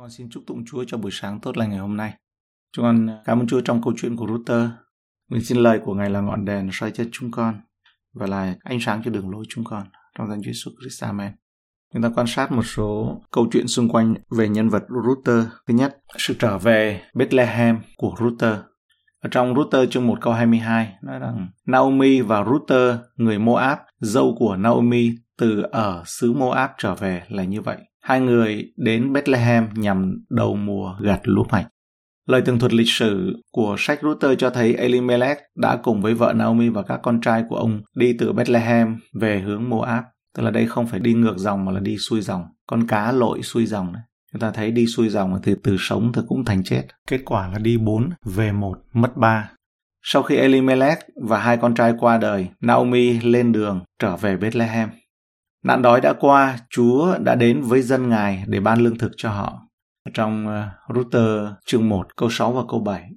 Chúng con xin chúc tụng Chúa cho buổi sáng tốt lành ngày hôm nay. Chúng con à, cảm ơn Chúa trong câu chuyện của Router. Mình xin lời của Ngài là ngọn đèn soi cho chúng con và là ánh sáng cho đường lối chúng con. Trong danh Chúa Jesus Christ. Amen. Chúng ta quan sát một số câu chuyện xung quanh về nhân vật Router. Thứ nhất, sự trở về Bethlehem của Router. Ở trong Router chương 1 câu 22 nói rằng Naomi và Router, người Moab, dâu của Naomi từ ở xứ Moab trở về là như vậy. Hai người đến Bethlehem nhằm đầu mùa gặt lúa mạch. Lời tường thuật lịch sử của sách Ruther cho thấy Elimelech đã cùng với vợ Naomi và các con trai của ông đi từ Bethlehem về hướng Moab. Tức là đây không phải đi ngược dòng mà là đi xuôi dòng. Con cá lội xuôi dòng đấy. Chúng ta thấy đi xuôi dòng thì từ sống thì cũng thành chết. Kết quả là đi 4, về 1, mất 3. Sau khi Elimelech và hai con trai qua đời, Naomi lên đường trở về Bethlehem. Nạn đói đã qua, Chúa đã đến với dân Ngài để ban lương thực cho họ. Trong ờ, Router chương 1 câu 6 và câu 7.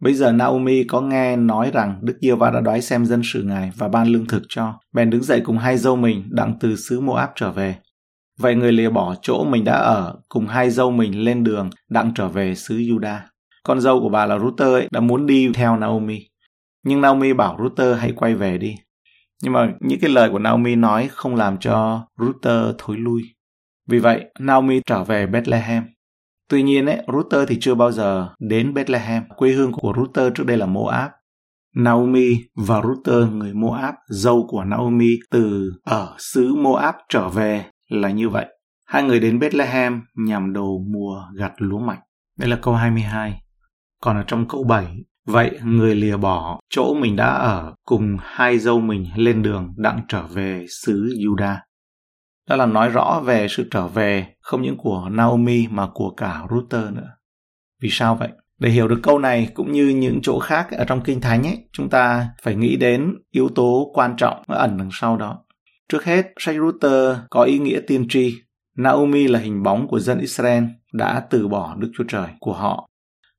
Bây giờ Naomi có nghe nói rằng Đức Giêsu va đã đói xem dân sự Ngài và ban lương thực cho. Bèn đứng dậy cùng hai dâu mình đặng từ xứ Moab trở về. Vậy người lìa bỏ chỗ mình đã ở cùng hai dâu mình lên đường đặng trở về xứ Juda. Con dâu của bà là Router ấy đã muốn đi theo Naomi. Nhưng Naomi bảo Router hãy quay về đi. Nhưng mà những cái lời của Naomi nói không làm cho Ruther thối lui. Vì vậy, Naomi trở về Bethlehem. Tuy nhiên, ấy, Ruther thì chưa bao giờ đến Bethlehem. Quê hương của Ruther trước đây là Moab. Naomi và Ruther người Moab, dâu của Naomi từ ở xứ Moab trở về là như vậy. Hai người đến Bethlehem nhằm đầu mùa gặt lúa mạch. Đây là câu 22. Còn ở trong câu 7, vậy người lìa bỏ chỗ mình đã ở cùng hai dâu mình lên đường đặng trở về xứ Juda. Đó là nói rõ về sự trở về không những của Naomi mà của cả Ruther nữa. Vì sao vậy? Để hiểu được câu này cũng như những chỗ khác ở trong Kinh Thánh ấy, chúng ta phải nghĩ đến yếu tố quan trọng ẩn đằng sau đó. Trước hết, sách Ruther có ý nghĩa tiên tri. Naomi là hình bóng của dân Israel đã từ bỏ Đức Chúa Trời của họ.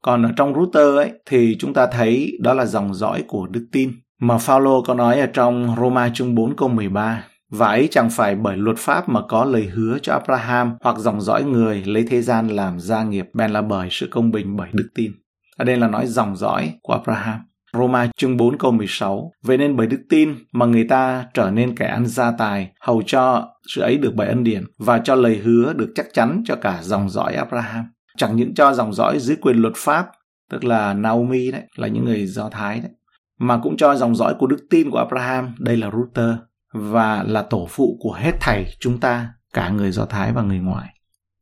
Còn ở trong router ấy thì chúng ta thấy đó là dòng dõi của đức tin. Mà Phaolô có nói ở trong Roma chương 4 câu 13 và ấy chẳng phải bởi luật pháp mà có lời hứa cho Abraham hoặc dòng dõi người lấy thế gian làm gia nghiệp bèn là bởi sự công bình bởi đức tin. Ở đây là nói dòng dõi của Abraham. Roma chương 4 câu 16. Vậy nên bởi đức tin mà người ta trở nên kẻ ăn gia tài, hầu cho sự ấy được bởi ân điển và cho lời hứa được chắc chắn cho cả dòng dõi Abraham. Chẳng những cho dòng dõi dưới quyền luật pháp, tức là Naomi đấy, là những người Do Thái đấy, mà cũng cho dòng dõi của đức tin của Abraham, đây là Ruther, và là tổ phụ của hết thảy chúng ta, cả người Do Thái và người ngoại.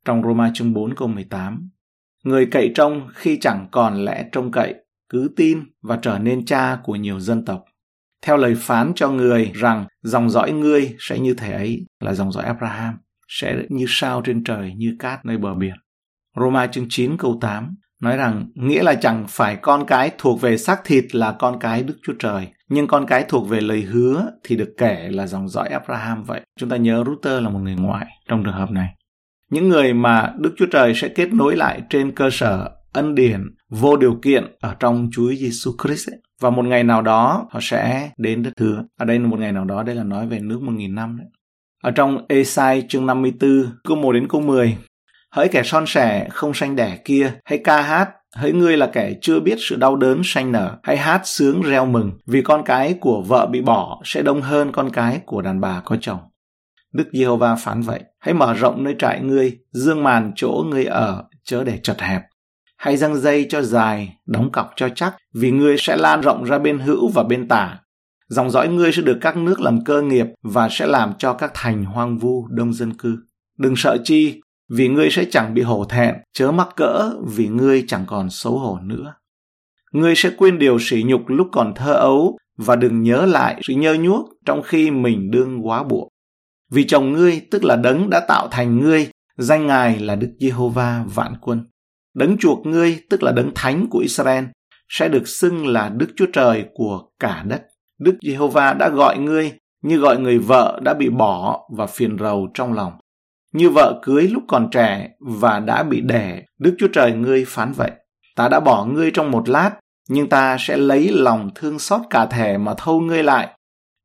Trong Roma chương 4 câu 18, Người cậy trông khi chẳng còn lẽ trông cậy, cứ tin và trở nên cha của nhiều dân tộc. Theo lời phán cho người rằng dòng dõi ngươi sẽ như thể ấy là dòng dõi Abraham, sẽ như sao trên trời như cát nơi bờ biển. Roma chương 9 câu 8 nói rằng nghĩa là chẳng phải con cái thuộc về xác thịt là con cái Đức Chúa Trời, nhưng con cái thuộc về lời hứa thì được kể là dòng dõi Abraham vậy. Chúng ta nhớ Ruther là một người ngoại trong trường hợp này. Những người mà Đức Chúa Trời sẽ kết nối lại trên cơ sở ân điển vô điều kiện ở trong Chúa Giêsu Christ ấy. và một ngày nào đó họ sẽ đến đất hứa. Ở đây là một ngày nào đó đây là nói về nước một nghìn năm đấy. Ở trong Esai chương 54 câu 1 đến câu 10 Hỡi kẻ son sẻ không sanh đẻ kia, hãy ca hát, hỡi ngươi là kẻ chưa biết sự đau đớn sanh nở, hãy hát sướng reo mừng, vì con cái của vợ bị bỏ sẽ đông hơn con cái của đàn bà có chồng. Đức Giê-hô-va phán vậy, hãy mở rộng nơi trại ngươi, dương màn chỗ ngươi ở, chớ để chật hẹp. Hãy răng dây cho dài, đóng cọc cho chắc, vì ngươi sẽ lan rộng ra bên hữu và bên tả. Dòng dõi ngươi sẽ được các nước làm cơ nghiệp và sẽ làm cho các thành hoang vu đông dân cư. Đừng sợ chi, vì ngươi sẽ chẳng bị hổ thẹn, chớ mắc cỡ vì ngươi chẳng còn xấu hổ nữa. Ngươi sẽ quên điều sỉ nhục lúc còn thơ ấu và đừng nhớ lại sự nhơ nhuốc trong khi mình đương quá buộc. Vì chồng ngươi tức là đấng đã tạo thành ngươi, danh ngài là Đức Giê-hô-va vạn quân. Đấng chuộc ngươi tức là đấng thánh của Israel sẽ được xưng là Đức Chúa Trời của cả đất. Đức Giê-hô-va đã gọi ngươi như gọi người vợ đã bị bỏ và phiền rầu trong lòng như vợ cưới lúc còn trẻ và đã bị đẻ, Đức Chúa Trời ngươi phán vậy. Ta đã bỏ ngươi trong một lát, nhưng ta sẽ lấy lòng thương xót cả thể mà thâu ngươi lại.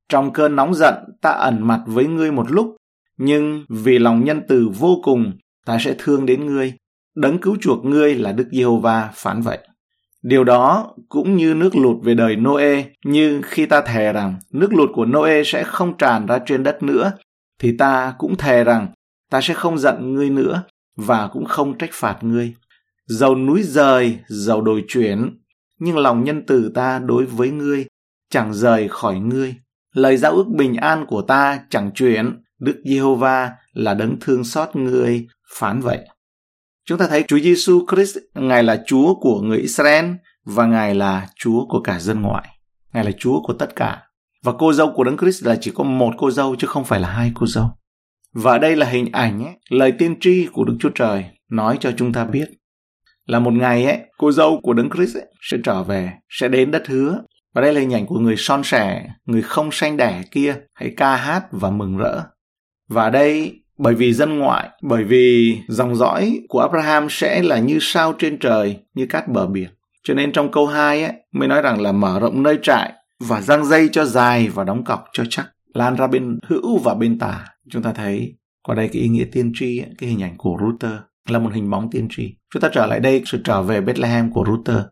Trong cơn nóng giận, ta ẩn mặt với ngươi một lúc, nhưng vì lòng nhân từ vô cùng, ta sẽ thương đến ngươi. đấng cứu chuộc ngươi là Đức Giê-hô-va phán vậy. Điều đó cũng như nước lụt về đời Noe, như khi ta thề rằng nước lụt của Noe sẽ không tràn ra trên đất nữa, thì ta cũng thề rằng ta sẽ không giận ngươi nữa và cũng không trách phạt ngươi. Dầu núi rời, dầu đồi chuyển, nhưng lòng nhân từ ta đối với ngươi chẳng rời khỏi ngươi. Lời giao ước bình an của ta chẳng chuyển, Đức Giê-hô-va là đấng thương xót ngươi, phán vậy. Chúng ta thấy Chúa Giêsu Christ, Ngài là Chúa của người Israel và Ngài là Chúa của cả dân ngoại. Ngài là Chúa của tất cả. Và cô dâu của Đấng Christ là chỉ có một cô dâu chứ không phải là hai cô dâu. Và đây là hình ảnh ấy, lời tiên tri của Đức Chúa Trời nói cho chúng ta biết là một ngày ấy, cô dâu của Đấng Christ ấy, sẽ trở về, sẽ đến đất hứa. Và đây là hình ảnh của người son sẻ, người không sanh đẻ kia, hãy ca hát và mừng rỡ. Và đây bởi vì dân ngoại, bởi vì dòng dõi của Abraham sẽ là như sao trên trời, như cát bờ biển. Cho nên trong câu 2 ấy, mới nói rằng là mở rộng nơi trại và răng dây cho dài và đóng cọc cho chắc, lan ra bên hữu và bên tả. Chúng ta thấy qua đây cái ý nghĩa tiên tri, ấy, cái hình ảnh của Router là một hình bóng tiên tri. Chúng ta trở lại đây sự trở về Bethlehem của Router.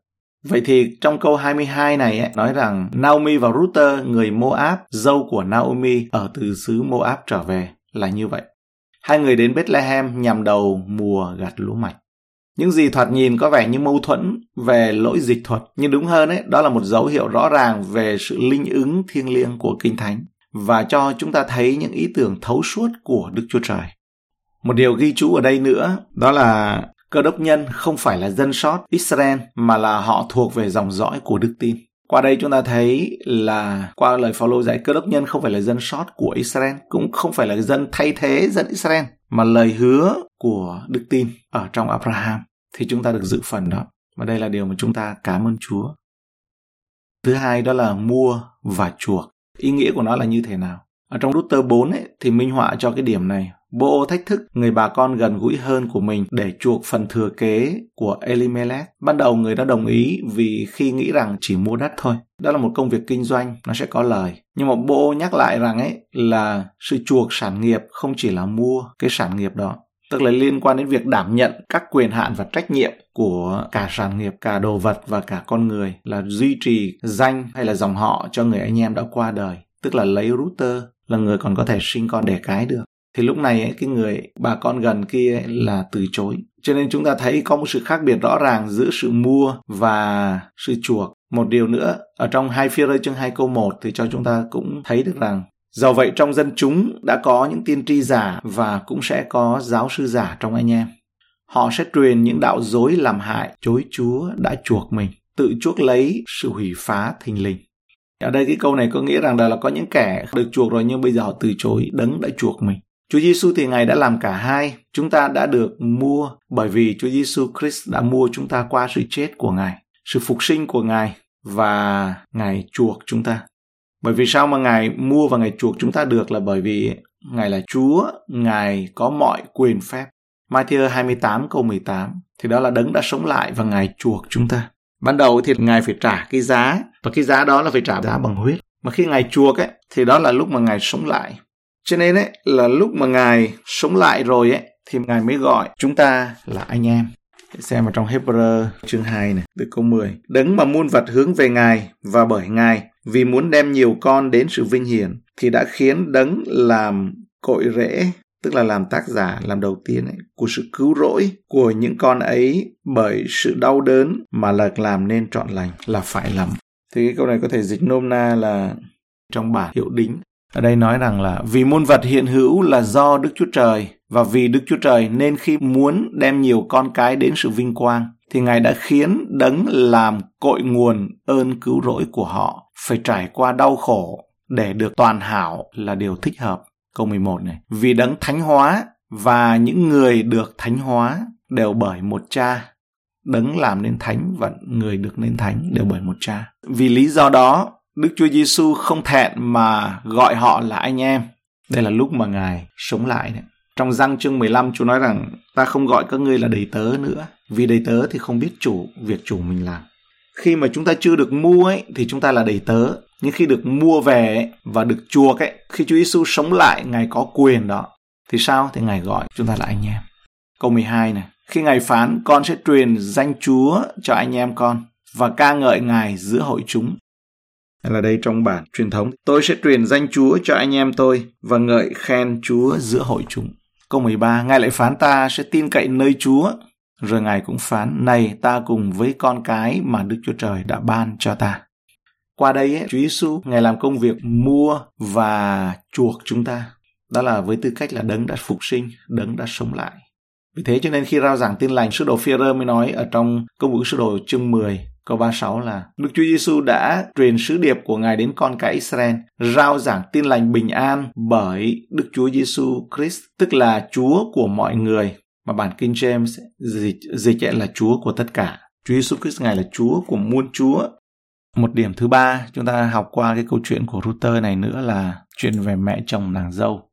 Vậy thì trong câu 22 này ấy, nói rằng Naomi và Router, người Moab, dâu của Naomi ở từ xứ Moab trở về là như vậy. Hai người đến Bethlehem nhằm đầu mùa gặt lúa mạch. Những gì thoạt nhìn có vẻ như mâu thuẫn về lỗi dịch thuật, nhưng đúng hơn ấy, đó là một dấu hiệu rõ ràng về sự linh ứng thiêng liêng của Kinh Thánh và cho chúng ta thấy những ý tưởng thấu suốt của Đức Chúa Trời. Một điều ghi chú ở đây nữa đó là cơ đốc nhân không phải là dân sót Israel mà là họ thuộc về dòng dõi của đức tin. Qua đây chúng ta thấy là qua lời Phaolô dạy cơ đốc nhân không phải là dân sót của Israel, cũng không phải là dân thay thế dân Israel, mà lời hứa của đức tin ở trong Abraham thì chúng ta được dự phần đó. Và đây là điều mà chúng ta cảm ơn Chúa. Thứ hai đó là mua và chuộc. Ý nghĩa của nó là như thế nào? Ở trong Luther 4 ấy, thì minh họa cho cái điểm này. Bộ thách thức người bà con gần gũi hơn của mình để chuộc phần thừa kế của Elimelech. Ban đầu người đã đồng ý vì khi nghĩ rằng chỉ mua đất thôi. Đó là một công việc kinh doanh, nó sẽ có lời. Nhưng mà bộ nhắc lại rằng ấy là sự chuộc sản nghiệp không chỉ là mua cái sản nghiệp đó. Tức là liên quan đến việc đảm nhận các quyền hạn và trách nhiệm của cả sản nghiệp, cả đồ vật và cả con người là duy trì danh hay là dòng họ cho người anh em đã qua đời. Tức là lấy router là người còn có thể sinh con đẻ cái được. Thì lúc này ấy, cái người bà con gần kia ấy, là từ chối. Cho nên chúng ta thấy có một sự khác biệt rõ ràng giữa sự mua và sự chuộc. Một điều nữa ở trong hai phía rơi chương 2 câu 1 thì cho chúng ta cũng thấy được rằng do vậy trong dân chúng đã có những tiên tri giả và cũng sẽ có giáo sư giả trong anh em họ sẽ truyền những đạo dối làm hại chối chúa đã chuộc mình tự chuộc lấy sự hủy phá thình lình ở đây cái câu này có nghĩa rằng là có những kẻ được chuộc rồi nhưng bây giờ họ từ chối đấng đã chuộc mình. Chúa Giêsu thì Ngài đã làm cả hai. Chúng ta đã được mua bởi vì Chúa Giêsu Christ đã mua chúng ta qua sự chết của Ngài, sự phục sinh của Ngài và Ngài chuộc chúng ta. Bởi vì sao mà Ngài mua và Ngài chuộc chúng ta được là bởi vì Ngài là Chúa, Ngài có mọi quyền phép. Matthew 28 câu 18 thì đó là đấng đã sống lại và Ngài chuộc chúng ta. Ban đầu thì Ngài phải trả cái giá và cái giá đó là phải trả giá bằng huyết. Mà khi Ngài chuộc ấy thì đó là lúc mà Ngài sống lại. Cho nên ấy là lúc mà Ngài sống lại rồi ấy thì Ngài mới gọi chúng ta là anh em. Để xem vào trong Hebrew chương 2 này, từ câu 10. Đấng mà muôn vật hướng về Ngài và bởi Ngài vì muốn đem nhiều con đến sự vinh hiển thì đã khiến đấng làm cội rễ tức là làm tác giả làm đầu tiên ấy, của sự cứu rỗi của những con ấy bởi sự đau đớn mà là làm nên trọn lành là phải lầm. Thì cái câu này có thể dịch nôm na là trong bản hiệu đính. Ở đây nói rằng là vì muôn vật hiện hữu là do Đức Chúa Trời và vì Đức Chúa Trời nên khi muốn đem nhiều con cái đến sự vinh quang thì Ngài đã khiến đấng làm cội nguồn ơn cứu rỗi của họ phải trải qua đau khổ để được toàn hảo là điều thích hợp. Câu 11 này. Vì đấng thánh hóa và những người được thánh hóa đều bởi một cha. Đấng làm nên thánh và người được nên thánh đều bởi một cha. Vì lý do đó, Đức Chúa Giêsu không thẹn mà gọi họ là anh em. Đây là lúc mà Ngài sống lại đấy. Trong răng chương 15 Chúa nói rằng ta không gọi các ngươi là đầy tớ nữa. Vì đầy tớ thì không biết chủ việc chủ mình làm. Khi mà chúng ta chưa được mua ấy thì chúng ta là đầy tớ. Nhưng khi được mua về ấy, và được chuộc ấy, khi Chúa Giêsu sống lại, Ngài có quyền đó. Thì sao? Thì Ngài gọi chúng ta là anh em. Câu 12 này. Khi Ngài phán, con sẽ truyền danh Chúa cho anh em con và ca ngợi Ngài giữa hội chúng. Là đây trong bản truyền thống, tôi sẽ truyền danh Chúa cho anh em tôi và ngợi khen Chúa giữa hội chúng. Câu 13, Ngài lại phán ta sẽ tin cậy nơi Chúa. Rồi Ngài cũng phán, này ta cùng với con cái mà Đức Chúa Trời đã ban cho ta. Qua đây, ấy, Chúa Giêsu Ngài làm công việc mua và chuộc chúng ta. Đó là với tư cách là đấng đã phục sinh, đấng đã sống lại. Vì thế cho nên khi rao giảng tin lành, sứ đồ phi mới nói ở trong công vụ sứ đồ chương 10, câu 36 là Đức Chúa Giêsu đã truyền sứ điệp của Ngài đến con cái Israel, rao giảng tin lành bình an bởi Đức Chúa Giêsu Christ, tức là Chúa của mọi người. Mà bản King James dịch, dịch là Chúa của tất cả. Chúa Giêsu Christ Ngài là Chúa của muôn Chúa. Một điểm thứ ba chúng ta học qua cái câu chuyện của Ruther này nữa là chuyện về mẹ chồng nàng dâu.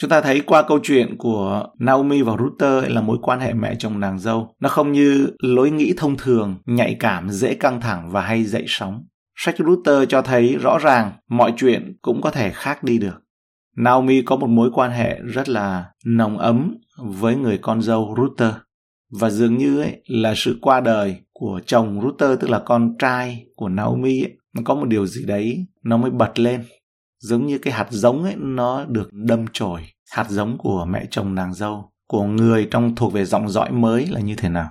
Chúng ta thấy qua câu chuyện của Naomi và Ruther là mối quan hệ mẹ chồng nàng dâu. Nó không như lối nghĩ thông thường, nhạy cảm, dễ căng thẳng và hay dậy sóng. Sách Ruther cho thấy rõ ràng mọi chuyện cũng có thể khác đi được. Naomi có một mối quan hệ rất là nồng ấm với người con dâu Ruther. Và dường như ấy là sự qua đời của chồng Ruther tức là con trai của Naomi ấy, nó có một điều gì đấy nó mới bật lên giống như cái hạt giống ấy nó được đâm chồi. Hạt giống của mẹ chồng nàng dâu của người trong thuộc về dòng dõi mới là như thế nào?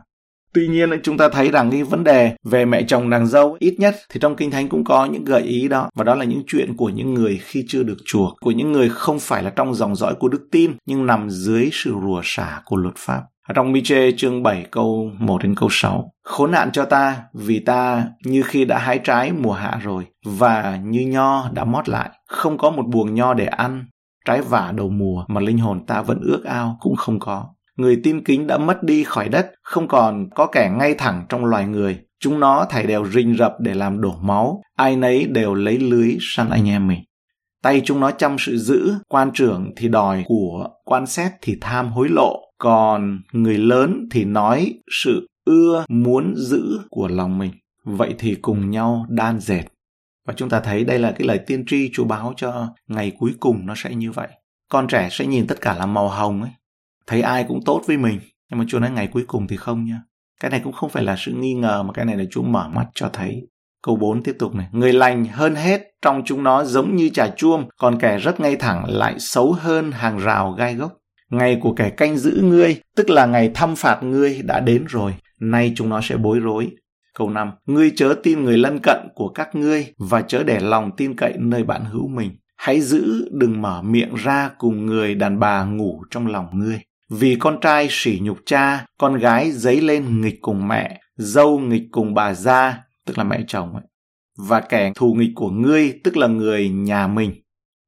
Tuy nhiên chúng ta thấy rằng cái vấn đề về mẹ chồng nàng dâu ít nhất thì trong kinh thánh cũng có những gợi ý đó. Và đó là những chuyện của những người khi chưa được chuộc, của những người không phải là trong dòng dõi của đức tin nhưng nằm dưới sự rùa xả của luật pháp. Ở trong Miche chương 7 câu 1 đến câu 6. Khốn nạn cho ta vì ta như khi đã hái trái mùa hạ rồi và như nho đã mót lại, không có một buồng nho để ăn, trái vả đầu mùa mà linh hồn ta vẫn ước ao cũng không có. Người tin kính đã mất đi khỏi đất, không còn có kẻ ngay thẳng trong loài người. Chúng nó thảy đều rình rập để làm đổ máu, ai nấy đều lấy lưới săn anh em mình. Tay chúng nó chăm sự giữ, quan trưởng thì đòi của, quan xét thì tham hối lộ, còn người lớn thì nói sự ưa muốn giữ của lòng mình. Vậy thì cùng nhau đan dệt. Và chúng ta thấy đây là cái lời tiên tri Chúa báo cho ngày cuối cùng nó sẽ như vậy. Con trẻ sẽ nhìn tất cả là màu hồng ấy. Thấy ai cũng tốt với mình. Nhưng mà Chúa nói ngày cuối cùng thì không nha. Cái này cũng không phải là sự nghi ngờ mà cái này là Chúa mở mắt cho thấy. Câu 4 tiếp tục này. Người lành hơn hết trong chúng nó giống như trà chuông, còn kẻ rất ngay thẳng lại xấu hơn hàng rào gai gốc. Ngày của kẻ canh giữ ngươi, tức là ngày thăm phạt ngươi đã đến rồi, nay chúng nó sẽ bối rối. Câu 5. Ngươi chớ tin người lân cận của các ngươi và chớ để lòng tin cậy nơi bạn hữu mình. Hãy giữ đừng mở miệng ra cùng người đàn bà ngủ trong lòng ngươi. Vì con trai sỉ nhục cha, con gái dấy lên nghịch cùng mẹ, dâu nghịch cùng bà gia, tức là mẹ chồng ấy. Và kẻ thù nghịch của ngươi, tức là người nhà mình.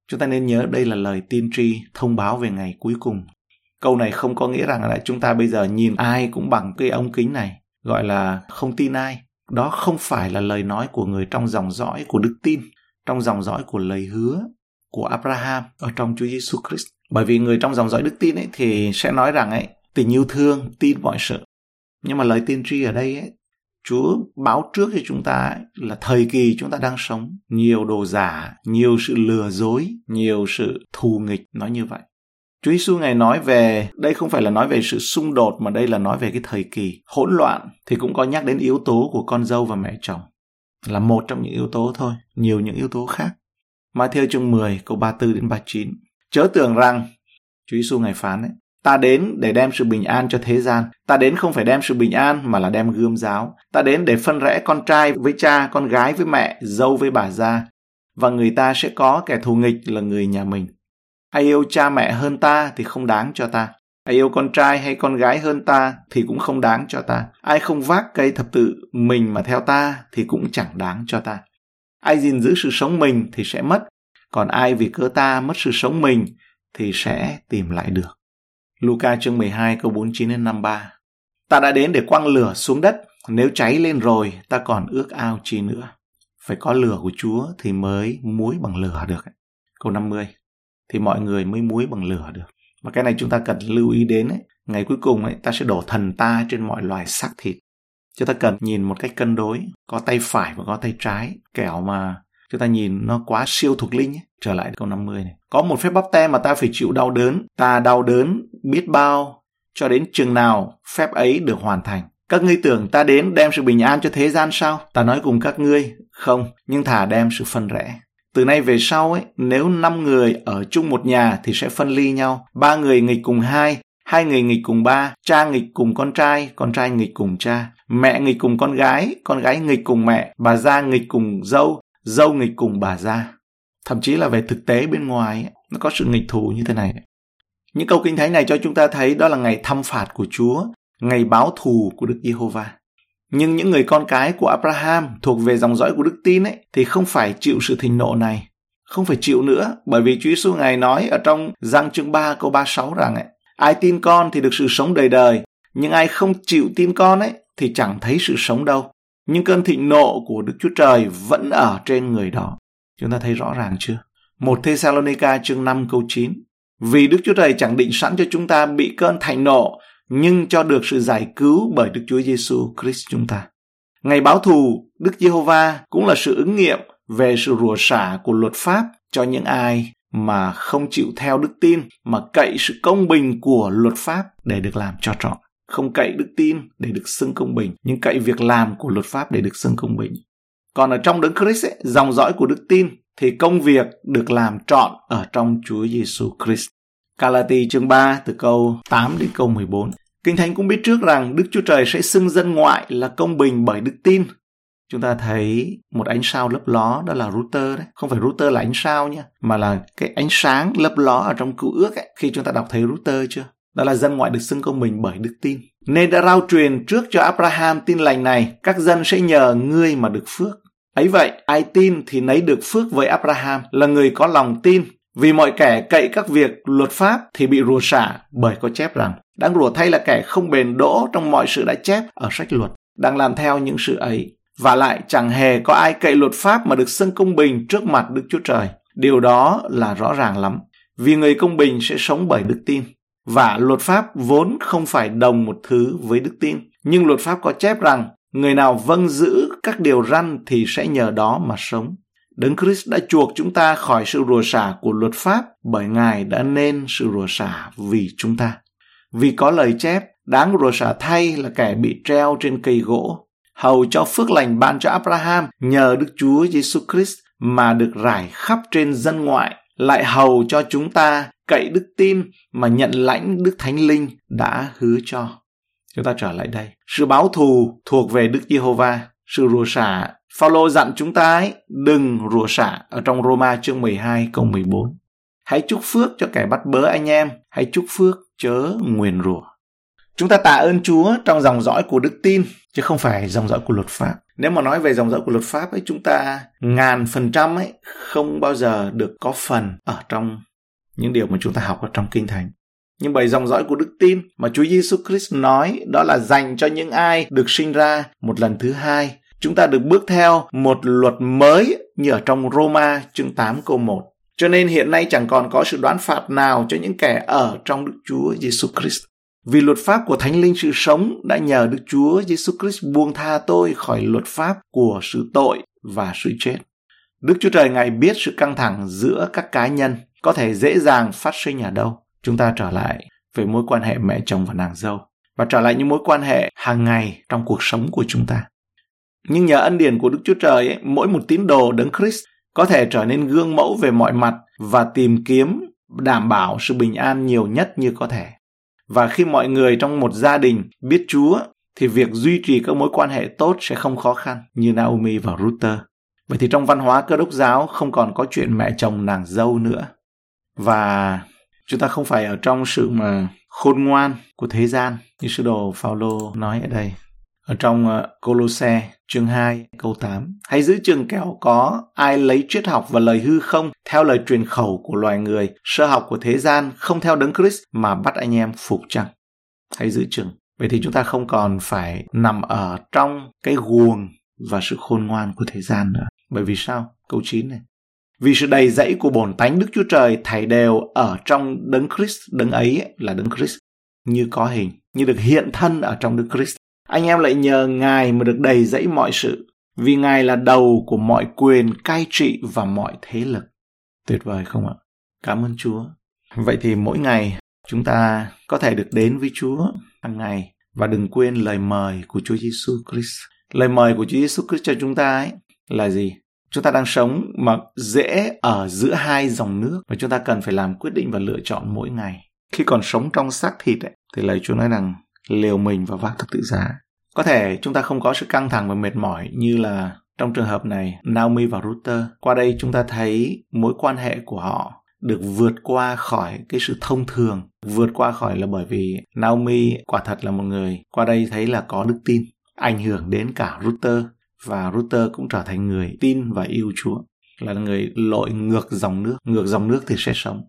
Chúng ta nên nhớ đây là lời tiên tri thông báo về ngày cuối cùng. Câu này không có nghĩa rằng là chúng ta bây giờ nhìn ai cũng bằng cái ống kính này, gọi là không tin ai. Đó không phải là lời nói của người trong dòng dõi của đức tin, trong dòng dõi của lời hứa của Abraham ở trong Chúa Giêsu Christ. Bởi vì người trong dòng dõi đức tin ấy thì sẽ nói rằng ấy tình yêu thương tin mọi sự. Nhưng mà lời tiên tri ở đây ấy Chúa báo trước cho chúng ta là thời kỳ chúng ta đang sống nhiều đồ giả, nhiều sự lừa dối, nhiều sự thù nghịch nói như vậy. Chúa Giêsu ngài nói về đây không phải là nói về sự xung đột mà đây là nói về cái thời kỳ hỗn loạn thì cũng có nhắc đến yếu tố của con dâu và mẹ chồng là một trong những yếu tố thôi, nhiều những yếu tố khác. Matthew chương 10 câu 34 đến 39. Chớ tưởng rằng Chúa Giêsu ngài phán ấy, Ta đến để đem sự bình an cho thế gian. Ta đến không phải đem sự bình an mà là đem gươm giáo. Ta đến để phân rẽ con trai với cha, con gái với mẹ, dâu với bà già. Và người ta sẽ có kẻ thù nghịch là người nhà mình. Ai yêu cha mẹ hơn ta thì không đáng cho ta. Ai yêu con trai hay con gái hơn ta thì cũng không đáng cho ta. Ai không vác cây thập tự mình mà theo ta thì cũng chẳng đáng cho ta. Ai gìn giữ sự sống mình thì sẽ mất. Còn ai vì cớ ta mất sự sống mình thì sẽ tìm lại được. Luca chương 12 câu 49 đến 53. Ta đã đến để quăng lửa xuống đất, nếu cháy lên rồi ta còn ước ao chi nữa. Phải có lửa của Chúa thì mới muối bằng lửa được. Câu 50. Thì mọi người mới muối bằng lửa được. Và cái này chúng ta cần lưu ý đến ấy. Ngày cuối cùng ấy, ta sẽ đổ thần ta trên mọi loài xác thịt. Chúng ta cần nhìn một cách cân đối, có tay phải và có tay trái, kẻo mà chúng ta nhìn nó quá siêu thuộc linh ấy. trở lại câu 50 này có một phép bắp tem mà ta phải chịu đau đớn ta đau đớn biết bao cho đến chừng nào phép ấy được hoàn thành. Các ngươi tưởng ta đến đem sự bình an cho thế gian sao? Ta nói cùng các ngươi, không, nhưng thả đem sự phân rẽ. Từ nay về sau ấy, nếu năm người ở chung một nhà thì sẽ phân ly nhau. Ba người nghịch cùng hai, hai người nghịch cùng ba, cha nghịch cùng con trai, con trai nghịch cùng cha, mẹ nghịch cùng con gái, con gái nghịch cùng mẹ, bà gia nghịch cùng dâu, dâu nghịch cùng bà ra Thậm chí là về thực tế bên ngoài, ấy, nó có sự nghịch thù như thế này. Những câu kinh thánh này cho chúng ta thấy đó là ngày thăm phạt của Chúa, ngày báo thù của Đức Giê-hô-va. Nhưng những người con cái của Abraham thuộc về dòng dõi của đức tin ấy thì không phải chịu sự thịnh nộ này. Không phải chịu nữa, bởi vì Chúa Giêsu ngài nói ở trong Giăng chương 3 câu 36 rằng ấy, ai tin con thì được sự sống đời đời, nhưng ai không chịu tin con ấy thì chẳng thấy sự sống đâu. Nhưng cơn thịnh nộ của Đức Chúa Trời vẫn ở trên người đó. Chúng ta thấy rõ ràng chưa? Một Thessalonica chương 5 câu 9. Vì Đức Chúa Trời chẳng định sẵn cho chúng ta bị cơn thành nộ nhưng cho được sự giải cứu bởi Đức Chúa Giêsu Christ chúng ta. Ngày báo thù, Đức Giê-hô-va cũng là sự ứng nghiệm về sự rủa xả của luật pháp cho những ai mà không chịu theo đức tin mà cậy sự công bình của luật pháp để được làm cho trọn. Không cậy đức tin để được xưng công bình, nhưng cậy việc làm của luật pháp để được xưng công bình. Còn ở trong đấng Christ, ấy, dòng dõi của đức tin, thì công việc được làm trọn ở trong Chúa Giêsu Christ. Galati chương 3 từ câu 8 đến câu 14. Kinh Thánh cũng biết trước rằng Đức Chúa Trời sẽ xưng dân ngoại là công bình bởi đức tin. Chúng ta thấy một ánh sao lấp ló đó là router đấy. Không phải router là ánh sao nhé, mà là cái ánh sáng lấp ló ở trong cựu ước ấy, khi chúng ta đọc thấy router chưa? Đó là dân ngoại được xưng công bình bởi đức tin. Nên đã rao truyền trước cho Abraham tin lành này, các dân sẽ nhờ ngươi mà được phước. Ấy vậy, ai tin thì nấy được phước với Abraham là người có lòng tin. Vì mọi kẻ cậy các việc luật pháp thì bị rùa xả bởi có chép rằng Đáng rủa thay là kẻ không bền đỗ trong mọi sự đã chép ở sách luật, đang làm theo những sự ấy. Và lại chẳng hề có ai cậy luật pháp mà được xưng công bình trước mặt Đức Chúa Trời. Điều đó là rõ ràng lắm. Vì người công bình sẽ sống bởi đức tin. Và luật pháp vốn không phải đồng một thứ với đức tin. Nhưng luật pháp có chép rằng người nào vâng giữ các điều răn thì sẽ nhờ đó mà sống. Đấng Christ đã chuộc chúng ta khỏi sự rủa xả của luật pháp bởi Ngài đã nên sự rủa xả vì chúng ta. Vì có lời chép, đáng rủa xả thay là kẻ bị treo trên cây gỗ, hầu cho phước lành ban cho Abraham nhờ Đức Chúa Giêsu Christ mà được rải khắp trên dân ngoại, lại hầu cho chúng ta cậy đức tin mà nhận lãnh Đức Thánh Linh đã hứa cho. Chúng ta trở lại đây. Sự báo thù thuộc về Đức Giê-hô-va, sự rủa xả. Phaolô dặn chúng ta ấy, đừng rủa xả ở trong Roma chương 12 câu 14. Hãy chúc phước cho kẻ bắt bớ anh em, hãy chúc phước chớ nguyền rủa. Chúng ta tạ ơn Chúa trong dòng dõi của đức tin, chứ không phải dòng dõi của luật pháp. Nếu mà nói về dòng dõi của luật pháp ấy, chúng ta ngàn phần trăm ấy không bao giờ được có phần ở trong những điều mà chúng ta học ở trong kinh thánh. Nhưng bởi dòng dõi của đức tin mà Chúa Giêsu Christ nói, đó là dành cho những ai được sinh ra một lần thứ hai. Chúng ta được bước theo một luật mới như ở trong Roma chương 8 câu 1. Cho nên hiện nay chẳng còn có sự đoán phạt nào cho những kẻ ở trong Đức Chúa Giêsu Christ. Vì luật pháp của Thánh Linh sự sống đã nhờ Đức Chúa Giêsu Christ buông tha tôi khỏi luật pháp của sự tội và sự chết. Đức Chúa Trời Ngài biết sự căng thẳng giữa các cá nhân có thể dễ dàng phát sinh ở đâu. Chúng ta trở lại về mối quan hệ mẹ chồng và nàng dâu và trở lại những mối quan hệ hàng ngày trong cuộc sống của chúng ta. Nhưng nhờ ân điển của Đức Chúa Trời, ấy, mỗi một tín đồ đấng Christ có thể trở nên gương mẫu về mọi mặt và tìm kiếm đảm bảo sự bình an nhiều nhất như có thể. Và khi mọi người trong một gia đình biết Chúa thì việc duy trì các mối quan hệ tốt sẽ không khó khăn như Naomi và Ruther. Vậy thì trong văn hóa cơ đốc giáo không còn có chuyện mẹ chồng nàng dâu nữa. Và chúng ta không phải ở trong sự mà khôn ngoan của thế gian như sư đồ Phaolô nói ở đây. Ở trong ờ, Colosse chương 2 câu 8 Hãy giữ chừng kẻo có ai lấy triết học và lời hư không theo lời truyền khẩu của loài người, sơ học của thế gian, không theo đấng Christ mà bắt anh em phục chăng. Hãy giữ chừng. Vậy thì chúng ta không còn phải nằm ở trong cái guồng và sự khôn ngoan của thế gian nữa. Bởi vì sao? Câu 9 này. Vì sự đầy dẫy của bổn tánh Đức Chúa Trời thảy đều ở trong đấng Christ, đấng ấy là đấng Christ, như có hình, như được hiện thân ở trong Đức Christ anh em lại nhờ Ngài mà được đầy dẫy mọi sự, vì Ngài là đầu của mọi quyền cai trị và mọi thế lực. Tuyệt vời không ạ? Cảm ơn Chúa. Vậy thì mỗi ngày chúng ta có thể được đến với Chúa hàng ngày và đừng quên lời mời của Chúa Giêsu Christ. Lời mời của Chúa Giêsu Christ cho chúng ta ấy là gì? Chúng ta đang sống mà dễ ở giữa hai dòng nước và chúng ta cần phải làm quyết định và lựa chọn mỗi ngày. Khi còn sống trong xác thịt ấy, thì lời Chúa nói rằng liều mình và vác thập tự giá. Có thể chúng ta không có sự căng thẳng và mệt mỏi như là trong trường hợp này Naomi và Ruther. Qua đây chúng ta thấy mối quan hệ của họ được vượt qua khỏi cái sự thông thường vượt qua khỏi là bởi vì Naomi quả thật là một người qua đây thấy là có đức tin ảnh hưởng đến cả Ruther và Ruther cũng trở thành người tin và yêu Chúa là người lội ngược dòng nước ngược dòng nước thì sẽ sống.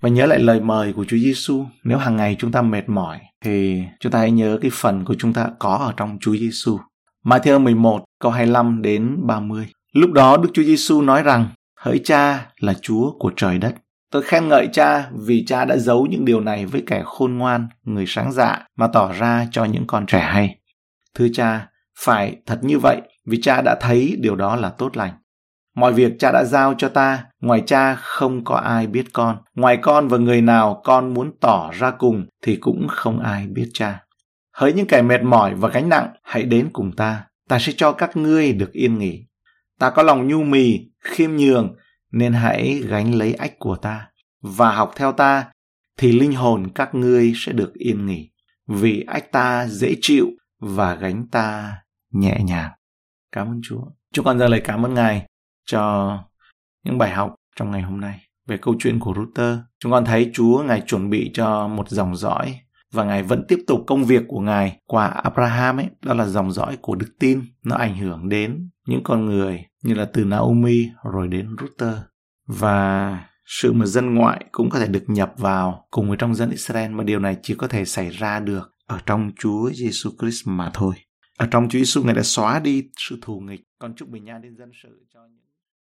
Và nhớ lại lời mời của Chúa Giêsu nếu hàng ngày chúng ta mệt mỏi thì chúng ta hãy nhớ cái phần của chúng ta có ở trong Chúa Giêsu Matthew 11 câu 25 đến 30 Lúc đó Đức Chúa Giêsu nói rằng hỡi cha là Chúa của trời đất. Tôi khen ngợi cha vì cha đã giấu những điều này với kẻ khôn ngoan, người sáng dạ mà tỏ ra cho những con trẻ hay. Thưa cha, phải thật như vậy vì cha đã thấy điều đó là tốt lành. Mọi việc cha đã giao cho ta, ngoài cha không có ai biết con. Ngoài con và người nào con muốn tỏ ra cùng thì cũng không ai biết cha. Hỡi những kẻ mệt mỏi và gánh nặng, hãy đến cùng ta. Ta sẽ cho các ngươi được yên nghỉ. Ta có lòng nhu mì, khiêm nhường, nên hãy gánh lấy ách của ta và học theo ta thì linh hồn các ngươi sẽ được yên nghỉ vì ách ta dễ chịu và gánh ta nhẹ nhàng cảm ơn chúa chúng con dâng lời cảm ơn ngài cho những bài học trong ngày hôm nay về câu chuyện của Router. Chúng con thấy Chúa Ngài chuẩn bị cho một dòng dõi và Ngài vẫn tiếp tục công việc của Ngài qua Abraham ấy, đó là dòng dõi của đức tin. Nó ảnh hưởng đến những con người như là từ Naomi rồi đến Router. và sự mà dân ngoại cũng có thể được nhập vào cùng với trong dân Israel mà điều này chỉ có thể xảy ra được ở trong Chúa Giêsu Christ mà thôi. Ở trong Chúa Giêsu Ngài đã xóa đi sự thù nghịch, còn chúc bình an đến dân sự cho những